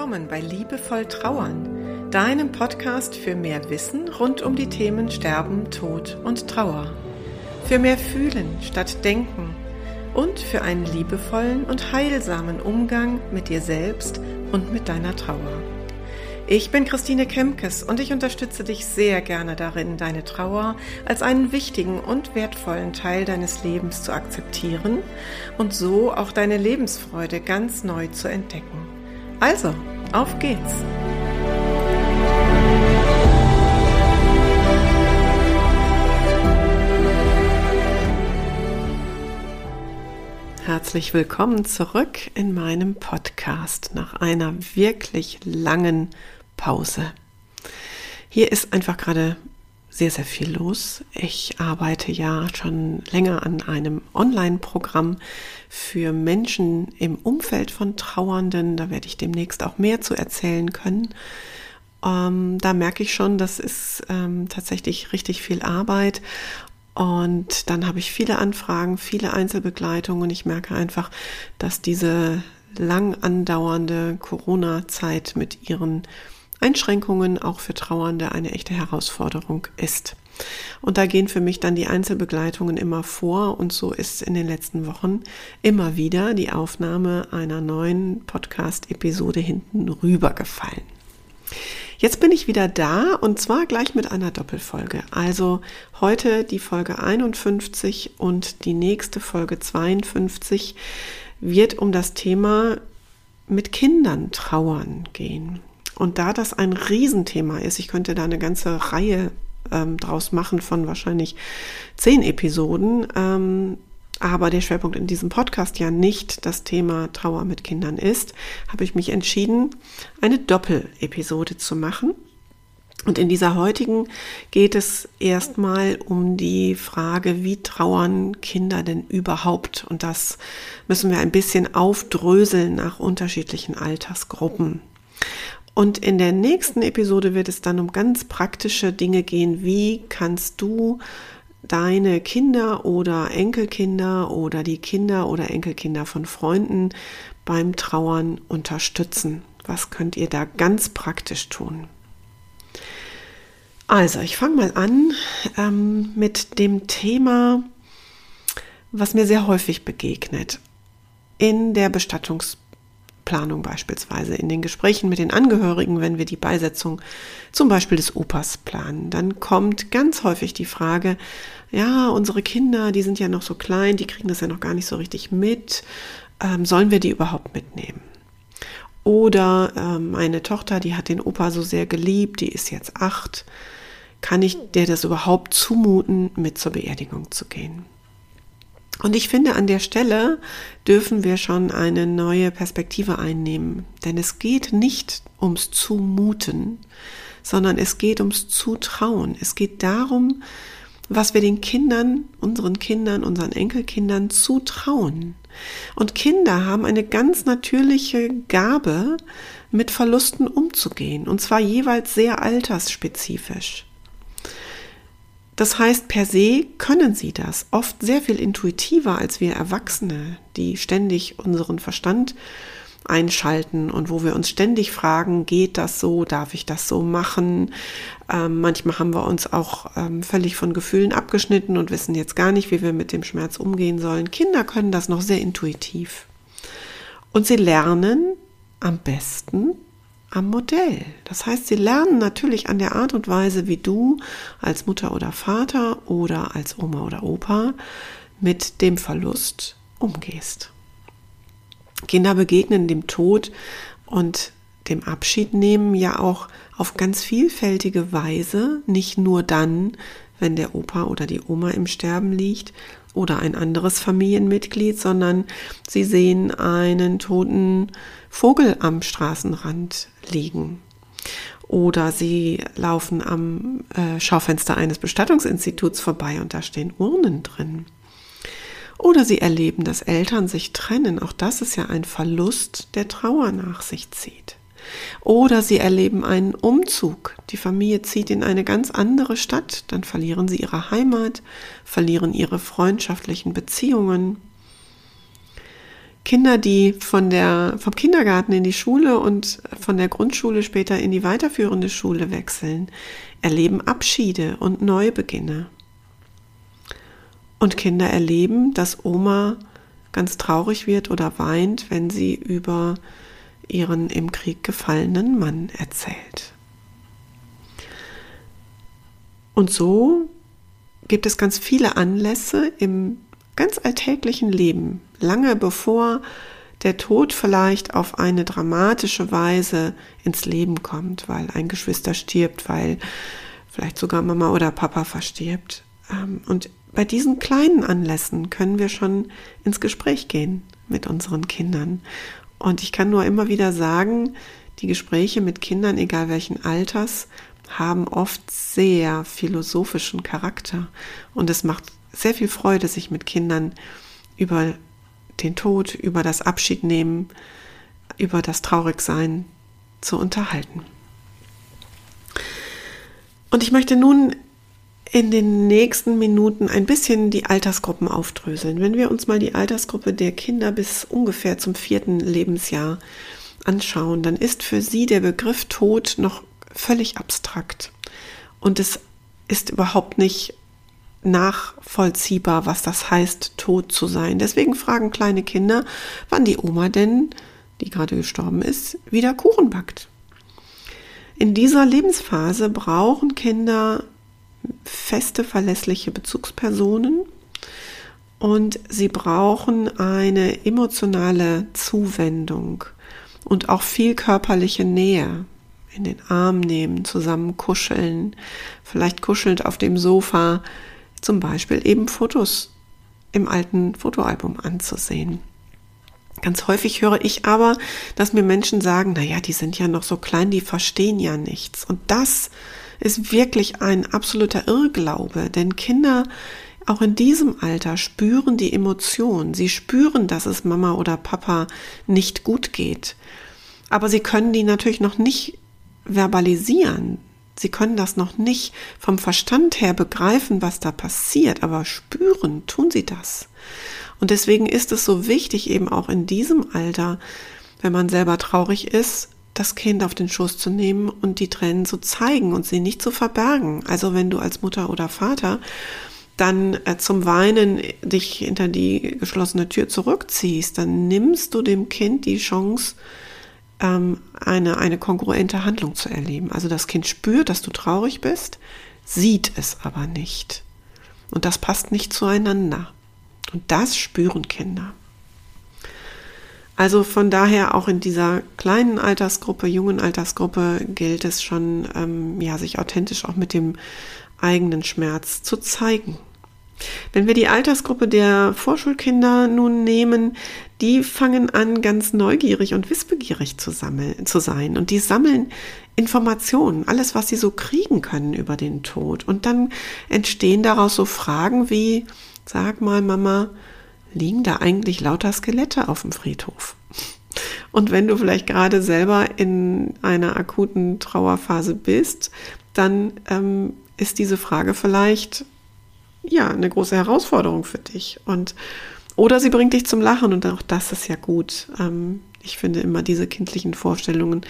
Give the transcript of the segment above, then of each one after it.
willkommen bei Liebevoll Trauern, deinem Podcast für mehr Wissen rund um die Themen Sterben, Tod und Trauer. Für mehr Fühlen statt Denken und für einen liebevollen und heilsamen Umgang mit dir selbst und mit deiner Trauer. Ich bin Christine Kemkes und ich unterstütze dich sehr gerne darin, deine Trauer als einen wichtigen und wertvollen Teil deines Lebens zu akzeptieren und so auch deine Lebensfreude ganz neu zu entdecken. Also, auf geht's! Herzlich willkommen zurück in meinem Podcast nach einer wirklich langen Pause. Hier ist einfach gerade sehr, sehr viel los. Ich arbeite ja schon länger an einem Online-Programm für Menschen im Umfeld von Trauernden. Da werde ich demnächst auch mehr zu erzählen können. Ähm, da merke ich schon, das ist ähm, tatsächlich richtig viel Arbeit. Und dann habe ich viele Anfragen, viele Einzelbegleitungen und ich merke einfach, dass diese lang andauernde Corona-Zeit mit ihren Einschränkungen auch für Trauernde eine echte Herausforderung ist. Und da gehen für mich dann die Einzelbegleitungen immer vor und so ist in den letzten Wochen immer wieder die Aufnahme einer neuen Podcast-Episode hinten rübergefallen. Jetzt bin ich wieder da und zwar gleich mit einer Doppelfolge. Also heute die Folge 51 und die nächste Folge 52 wird um das Thema mit Kindern trauern gehen. Und da das ein Riesenthema ist, ich könnte da eine ganze Reihe ähm, draus machen von wahrscheinlich zehn Episoden, ähm, aber der Schwerpunkt in diesem Podcast ja nicht das Thema Trauer mit Kindern ist, habe ich mich entschieden, eine Doppelepisode zu machen. Und in dieser heutigen geht es erstmal um die Frage, wie trauern Kinder denn überhaupt? Und das müssen wir ein bisschen aufdröseln nach unterschiedlichen Altersgruppen. Und in der nächsten Episode wird es dann um ganz praktische Dinge gehen. Wie kannst du deine Kinder oder Enkelkinder oder die Kinder oder Enkelkinder von Freunden beim Trauern unterstützen? Was könnt ihr da ganz praktisch tun? Also, ich fange mal an ähm, mit dem Thema, was mir sehr häufig begegnet in der Bestattungs Planung beispielsweise, in den Gesprächen mit den Angehörigen, wenn wir die Beisetzung zum Beispiel des Opas planen, dann kommt ganz häufig die Frage, ja, unsere Kinder, die sind ja noch so klein, die kriegen das ja noch gar nicht so richtig mit, ähm, sollen wir die überhaupt mitnehmen? Oder ähm, meine Tochter, die hat den Opa so sehr geliebt, die ist jetzt acht, kann ich der das überhaupt zumuten, mit zur Beerdigung zu gehen? Und ich finde, an der Stelle dürfen wir schon eine neue Perspektive einnehmen. Denn es geht nicht ums Zumuten, sondern es geht ums Zutrauen. Es geht darum, was wir den Kindern, unseren Kindern, unseren Enkelkindern zutrauen. Und Kinder haben eine ganz natürliche Gabe, mit Verlusten umzugehen. Und zwar jeweils sehr altersspezifisch. Das heißt, per se können sie das oft sehr viel intuitiver als wir Erwachsene, die ständig unseren Verstand einschalten und wo wir uns ständig fragen, geht das so, darf ich das so machen? Ähm, manchmal haben wir uns auch ähm, völlig von Gefühlen abgeschnitten und wissen jetzt gar nicht, wie wir mit dem Schmerz umgehen sollen. Kinder können das noch sehr intuitiv. Und sie lernen am besten am Modell. Das heißt, sie lernen natürlich an der Art und Weise, wie du als Mutter oder Vater oder als Oma oder Opa mit dem Verlust umgehst. Kinder begegnen dem Tod und dem Abschied nehmen ja auch auf ganz vielfältige Weise, nicht nur dann, wenn der Opa oder die Oma im Sterben liegt oder ein anderes Familienmitglied, sondern sie sehen einen toten Vogel am Straßenrand liegen. Oder sie laufen am äh, Schaufenster eines Bestattungsinstituts vorbei und da stehen Urnen drin. Oder sie erleben, dass Eltern sich trennen. Auch das ist ja ein Verlust, der Trauer nach sich zieht. Oder sie erleben einen Umzug. Die Familie zieht in eine ganz andere Stadt. Dann verlieren sie ihre Heimat, verlieren ihre freundschaftlichen Beziehungen. Kinder, die von der, vom Kindergarten in die Schule und von der Grundschule später in die weiterführende Schule wechseln, erleben Abschiede und Neubeginne. Und Kinder erleben, dass Oma ganz traurig wird oder weint, wenn sie über ihren im Krieg gefallenen Mann erzählt. Und so gibt es ganz viele Anlässe im ganz alltäglichen Leben, lange bevor der Tod vielleicht auf eine dramatische Weise ins Leben kommt, weil ein Geschwister stirbt, weil vielleicht sogar Mama oder Papa verstirbt. Ähm, und bei diesen kleinen Anlässen können wir schon ins Gespräch gehen mit unseren Kindern. Und ich kann nur immer wieder sagen, die Gespräche mit Kindern, egal welchen Alters, haben oft sehr philosophischen Charakter. Und es macht sehr viel Freude, sich mit Kindern über den Tod, über das Abschiednehmen, über das Traurigsein zu unterhalten. Und ich möchte nun in den nächsten Minuten ein bisschen die Altersgruppen aufdröseln. Wenn wir uns mal die Altersgruppe der Kinder bis ungefähr zum vierten Lebensjahr anschauen, dann ist für sie der Begriff Tod noch völlig abstrakt. Und es ist überhaupt nicht nachvollziehbar, was das heißt, tot zu sein. Deswegen fragen kleine Kinder, wann die Oma denn, die gerade gestorben ist, wieder Kuchen backt. In dieser Lebensphase brauchen Kinder feste, verlässliche Bezugspersonen und sie brauchen eine emotionale Zuwendung und auch viel körperliche Nähe. In den Arm nehmen, zusammen kuscheln, vielleicht kuschelnd auf dem Sofa, zum Beispiel eben Fotos im alten Fotoalbum anzusehen. Ganz häufig höre ich aber, dass mir Menschen sagen, na ja, die sind ja noch so klein, die verstehen ja nichts. Und das ist wirklich ein absoluter Irrglaube, denn Kinder auch in diesem Alter spüren die Emotion. Sie spüren, dass es Mama oder Papa nicht gut geht. Aber sie können die natürlich noch nicht verbalisieren. Sie können das noch nicht vom Verstand her begreifen, was da passiert, aber spüren tun sie das. Und deswegen ist es so wichtig, eben auch in diesem Alter, wenn man selber traurig ist, das Kind auf den Schoß zu nehmen und die Tränen zu zeigen und sie nicht zu verbergen. Also wenn du als Mutter oder Vater dann äh, zum Weinen dich hinter die geschlossene Tür zurückziehst, dann nimmst du dem Kind die Chance, ähm, eine, eine kongruente Handlung zu erleben. Also das Kind spürt, dass du traurig bist, sieht es aber nicht. Und das passt nicht zueinander. Und das spüren Kinder. Also von daher auch in dieser kleinen Altersgruppe, jungen Altersgruppe gilt es schon, ähm, ja, sich authentisch auch mit dem eigenen Schmerz zu zeigen. Wenn wir die Altersgruppe der Vorschulkinder nun nehmen, die fangen an, ganz neugierig und wissbegierig zu, sammeln, zu sein. Und die sammeln Informationen, alles, was sie so kriegen können über den Tod. Und dann entstehen daraus so Fragen wie, sag mal, Mama, liegen da eigentlich lauter Skelette auf dem Friedhof? Und wenn du vielleicht gerade selber in einer akuten Trauerphase bist, dann ähm, ist diese Frage vielleicht ja eine große Herausforderung für dich. Und oder sie bringt dich zum Lachen und auch das ist ja gut. Ähm, ich finde immer diese kindlichen Vorstellungen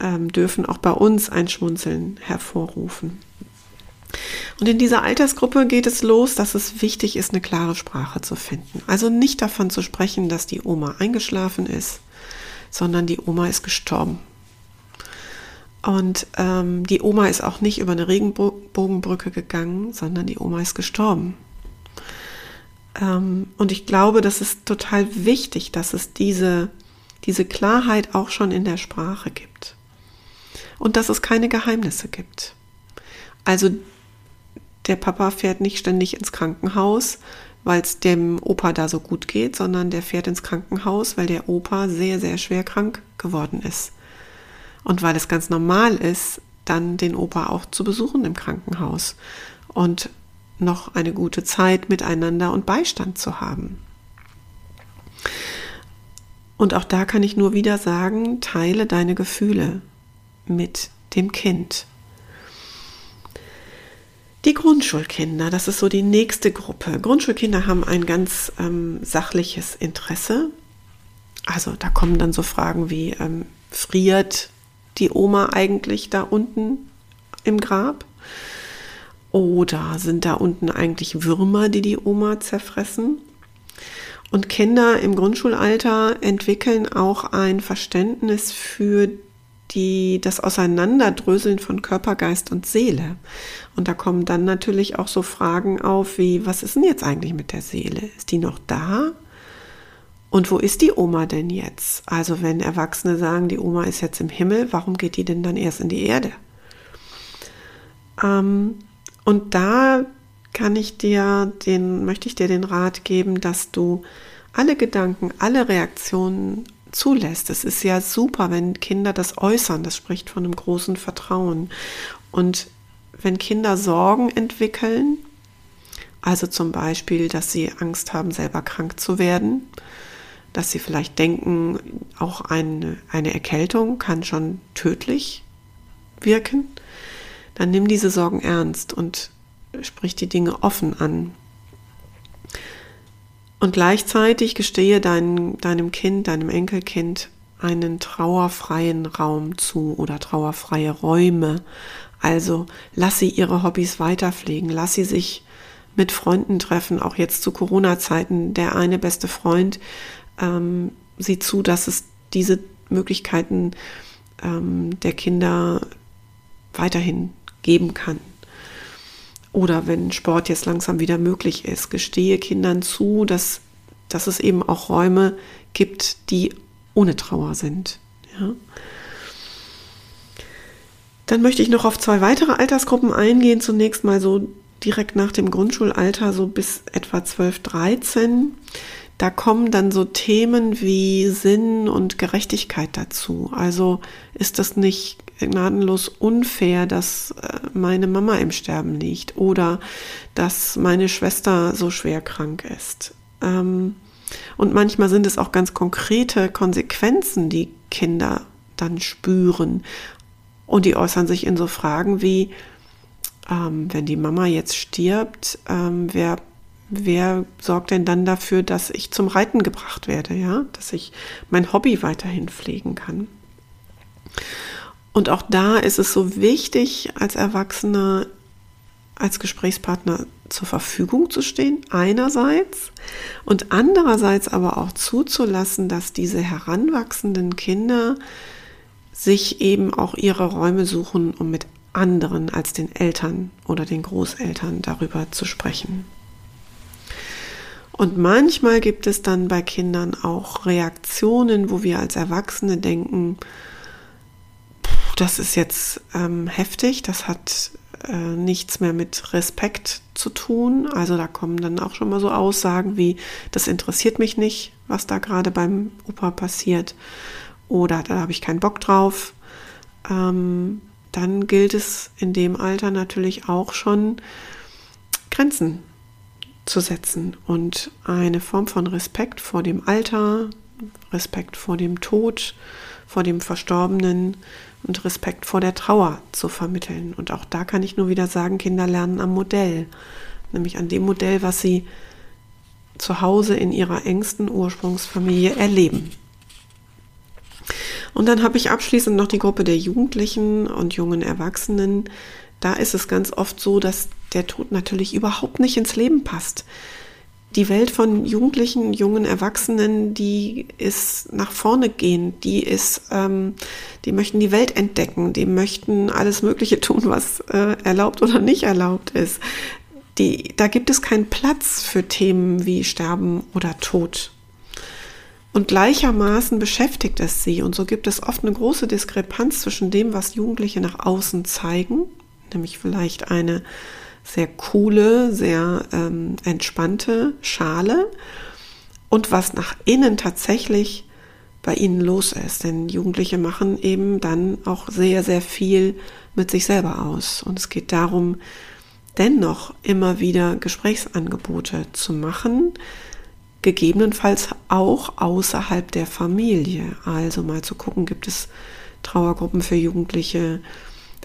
ähm, dürfen auch bei uns ein Schmunzeln hervorrufen. Und in dieser Altersgruppe geht es los, dass es wichtig ist, eine klare Sprache zu finden. Also nicht davon zu sprechen, dass die Oma eingeschlafen ist, sondern die Oma ist gestorben. Und ähm, die Oma ist auch nicht über eine Regenbogenbrücke gegangen, sondern die Oma ist gestorben. Ähm, und ich glaube, das ist total wichtig, dass es diese, diese Klarheit auch schon in der Sprache gibt. Und dass es keine Geheimnisse gibt. Also der Papa fährt nicht ständig ins Krankenhaus, weil es dem Opa da so gut geht, sondern der fährt ins Krankenhaus, weil der Opa sehr, sehr schwer krank geworden ist. Und weil es ganz normal ist, dann den Opa auch zu besuchen im Krankenhaus und noch eine gute Zeit miteinander und Beistand zu haben. Und auch da kann ich nur wieder sagen, teile deine Gefühle mit dem Kind. Die Grundschulkinder, das ist so die nächste Gruppe. Grundschulkinder haben ein ganz ähm, sachliches Interesse Also da kommen dann so Fragen wie, ähm, friert die Oma eigentlich da unten im Grab? Oder sind da unten eigentlich Würmer, die die Oma zerfressen? Und Kinder im Grundschulalter entwickeln auch ein Verständnis für die, das Auseinanderdröseln von Körper, Geist und Seele. Und da kommen dann natürlich auch so Fragen auf wie, was ist denn jetzt eigentlich mit der Seele? Ist die noch da? Und wo ist die Oma denn jetzt? Also wenn Erwachsene sagen, die Oma ist jetzt im Himmel, warum geht die denn dann erst in die Erde? Ähm, und da kann ich dir den, möchte ich dir den Rat geben, dass du alle Gedanken, alle Reaktionen zulässt. Es ist ja super, wenn Kinder das äußern. Das spricht von einem großen Vertrauen. Und wenn Kinder Sorgen entwickeln, also zum Beispiel, dass sie Angst haben, selber krank zu werden, dass sie vielleicht denken, auch eine, eine Erkältung kann schon tödlich wirken, dann nimm diese Sorgen ernst und sprich die Dinge offen an. Und gleichzeitig gestehe dein, deinem Kind, deinem Enkelkind einen trauerfreien Raum zu oder trauerfreie Räume. Also lass sie ihre Hobbys weiterpflegen, lass sie sich mit Freunden treffen, auch jetzt zu Corona-Zeiten. Der eine beste Freund ähm, sieht zu, dass es diese Möglichkeiten ähm, der Kinder weiterhin geben kann. Oder wenn Sport jetzt langsam wieder möglich ist, gestehe Kindern zu, dass, dass es eben auch Räume gibt, die ohne Trauer sind. Ja. Dann möchte ich noch auf zwei weitere Altersgruppen eingehen. Zunächst mal so direkt nach dem Grundschulalter, so bis etwa 12, 13 da kommen dann so Themen wie Sinn und Gerechtigkeit dazu. Also ist das nicht gnadenlos unfair, dass äh, meine Mama im Sterben liegt oder dass meine Schwester so schwer krank ist. Ähm, und manchmal sind es auch ganz konkrete Konsequenzen, die Kinder dann spüren. Und die äußern sich in so Fragen wie, ähm, wenn die Mama jetzt stirbt, ähm, wer wer sorgt denn dann dafür, dass ich zum Reiten gebracht werde, ja, dass ich mein Hobby weiterhin pflegen kann? Und auch da ist es so wichtig, als Erwachsener, als Gesprächspartner zur Verfügung zu stehen, einerseits, und andererseits aber auch zuzulassen, dass diese heranwachsenden Kinder sich eben auch ihre Räume suchen, um mit anderen als den Eltern oder den Großeltern darüber zu sprechen. Und manchmal gibt es dann bei Kindern auch Reaktionen, wo wir als Erwachsene denken, das ist jetzt ähm, heftig, das hat äh, nichts mehr mit Respekt zu tun. Also da kommen dann auch schon mal so Aussagen wie, das interessiert mich nicht, was da gerade beim Opa passiert. Oder da habe ich keinen Bock drauf. Ähm, dann gilt es in dem Alter natürlich auch schon, Grenzen zu setzen und eine Form von Respekt vor dem Alter, Respekt vor dem Tod, vor dem Verstorbenen und Respekt vor der Trauer zu vermitteln. Und auch da kann ich nur wieder sagen, Kinder lernen am Modell, nämlich an dem Modell, was sie zu Hause in ihrer engsten Ursprungsfamilie erleben. Und dann habe ich abschließend noch die Gruppe der Jugendlichen und jungen Erwachsenen. Da ist es ganz oft so, dass der Tod natürlich überhaupt nicht ins Leben passt. Die Welt von Jugendlichen, jungen Erwachsenen, die ist nach vorne gehen, die ist, ähm, die möchten die Welt entdecken, die möchten alles Mögliche tun, was äh, erlaubt oder nicht erlaubt ist. Die, da gibt es keinen Platz für Themen wie Sterben oder Tod. Und gleichermaßen beschäftigt es sie. Und so gibt es oft eine große Diskrepanz zwischen dem, was Jugendliche nach außen zeigen, nämlich vielleicht eine sehr coole, sehr ähm, entspannte Schale und was nach innen tatsächlich bei ihnen los ist. Denn Jugendliche machen eben dann auch sehr, sehr viel mit sich selber aus. Und es geht darum, dennoch immer wieder Gesprächsangebote zu machen, gegebenenfalls auch außerhalb der Familie. Also mal zu gucken, gibt es Trauergruppen für Jugendliche,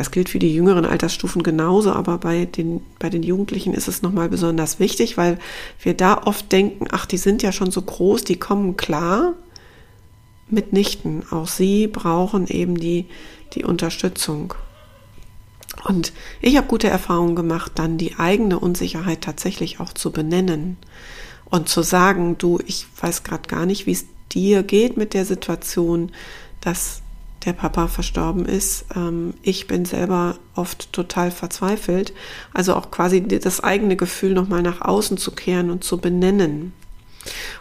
das gilt für die jüngeren Altersstufen genauso, aber bei den, bei den Jugendlichen ist es nochmal besonders wichtig, weil wir da oft denken, ach, die sind ja schon so groß, die kommen klar. mitnichten. Auch sie brauchen eben die, die Unterstützung. Und ich habe gute Erfahrungen gemacht, dann die eigene Unsicherheit tatsächlich auch zu benennen und zu sagen, du, ich weiß gerade gar nicht, wie es dir geht mit der Situation, dass der Papa verstorben ist. Ähm, ich bin selber oft total verzweifelt. Also auch quasi das eigene Gefühl nochmal nach außen zu kehren und zu benennen.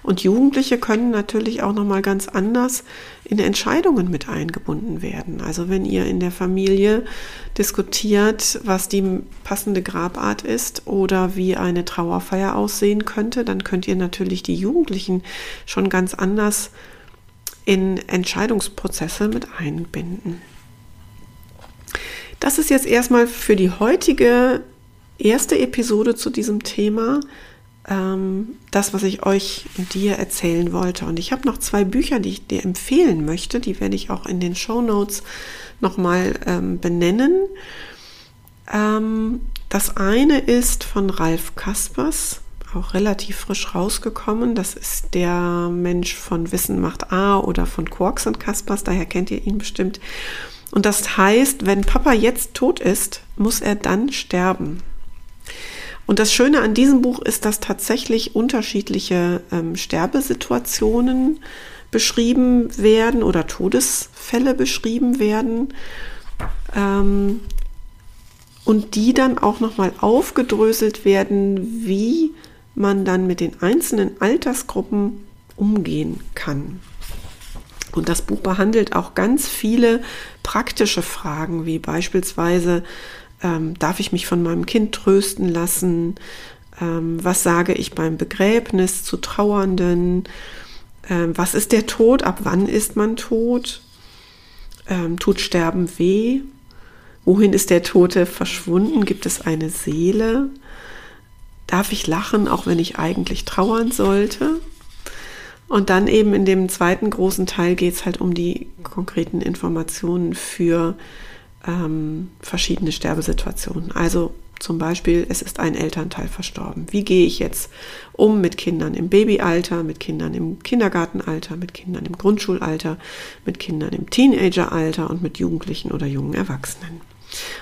Und Jugendliche können natürlich auch noch mal ganz anders in Entscheidungen mit eingebunden werden. Also wenn ihr in der Familie diskutiert, was die passende Grabart ist oder wie eine Trauerfeier aussehen könnte, dann könnt ihr natürlich die Jugendlichen schon ganz anders in Entscheidungsprozesse mit einbinden. Das ist jetzt erstmal für die heutige erste Episode zu diesem Thema ähm, das, was ich euch und dir erzählen wollte. Und ich habe noch zwei Bücher, die ich dir empfehlen möchte. Die werde ich auch in den Show Notes nochmal ähm, benennen. Ähm, das eine ist von Ralf Kaspers, auch relativ frisch rausgekommen. Das ist der Mensch von Wissen macht A oder von Quarks und Kaspers, daher kennt ihr ihn bestimmt. Und das heißt, wenn Papa jetzt tot ist, muss er dann sterben. Und das Schöne an diesem Buch ist, dass tatsächlich unterschiedliche ähm, Sterbesituationen beschrieben werden oder Todesfälle beschrieben werden. Ähm, und die dann auch nochmal aufgedröselt werden, wie man dann mit den einzelnen Altersgruppen umgehen kann. Und das Buch behandelt auch ganz viele praktische Fragen, wie beispielsweise, ähm, darf ich mich von meinem Kind trösten lassen? Ähm, was sage ich beim Begräbnis zu Trauernden? Ähm, was ist der Tod? Ab wann ist man tot? Ähm, tut Sterben weh? Wohin ist der Tote verschwunden? Gibt es eine Seele? Darf ich lachen, auch wenn ich eigentlich trauern sollte? Und dann eben in dem zweiten großen Teil geht es halt um die konkreten Informationen für ähm, verschiedene Sterbesituationen. Also zum Beispiel, es ist ein Elternteil verstorben. Wie gehe ich jetzt um mit Kindern im Babyalter, mit Kindern im Kindergartenalter, mit Kindern im Grundschulalter, mit Kindern im Teenageralter und mit Jugendlichen oder jungen Erwachsenen?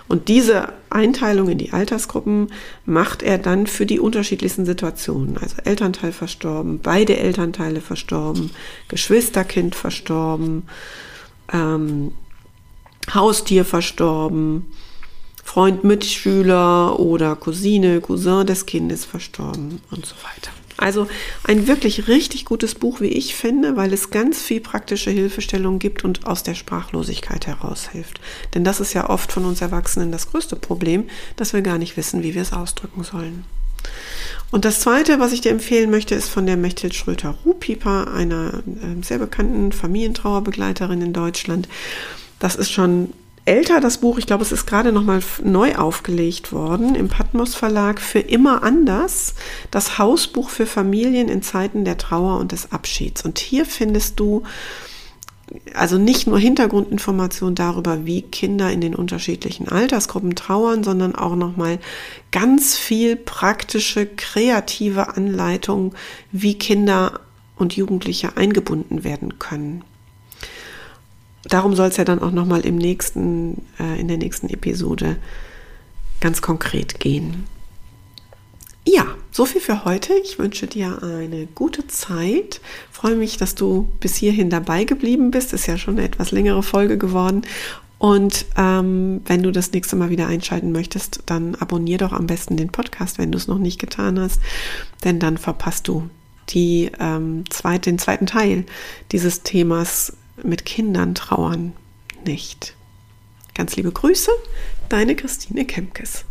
Und diese Einteilung in die Altersgruppen macht er dann für die unterschiedlichsten Situationen. Also Elternteil verstorben, beide Elternteile verstorben, Geschwisterkind verstorben, ähm, Haustier verstorben, Freund, Mitschüler oder Cousine, Cousin des Kindes verstorben und so weiter. Also ein wirklich richtig gutes Buch, wie ich finde, weil es ganz viel praktische Hilfestellung gibt und aus der Sprachlosigkeit heraushilft. Denn das ist ja oft von uns Erwachsenen das größte Problem, dass wir gar nicht wissen, wie wir es ausdrücken sollen. Und das Zweite, was ich dir empfehlen möchte, ist von der Mechthild Schröter-Ruhpieper, einer äh, sehr bekannten Familientrauerbegleiterin in Deutschland. Das ist schon älter, das Buch. Ich glaube, es ist gerade nochmal neu aufgelegt worden im Patmos Verlag für immer anders. Das Hausbuch für Familien in Zeiten der Trauer und des Abschieds. Und hier findest du also nicht nur Hintergrundinformationen darüber, wie Kinder in den unterschiedlichen Altersgruppen trauern, sondern auch nochmal ganz viel praktische, kreative Anleitung, wie Kinder und Jugendliche eingebunden werden können darum soll es ja dann auch nochmal im nächsten, äh, in der nächsten Episode ganz konkret gehen. Ja, so viel für heute. Ich wünsche dir eine gute Zeit. Freue mich, dass du bis hierhin dabei geblieben bist. Ist ja schon eine etwas längere Folge geworden. Und ähm, wenn du das nächste Mal wieder einschalten möchtest, dann abonnier doch am besten den Podcast, wenn du es noch nicht getan hast, denn dann verpasst du die, ähm, zweit, den zweiten Teil dieses Themas mit Kindern trauern nicht. Ganz liebe Grüße, deine Christine Kemkes.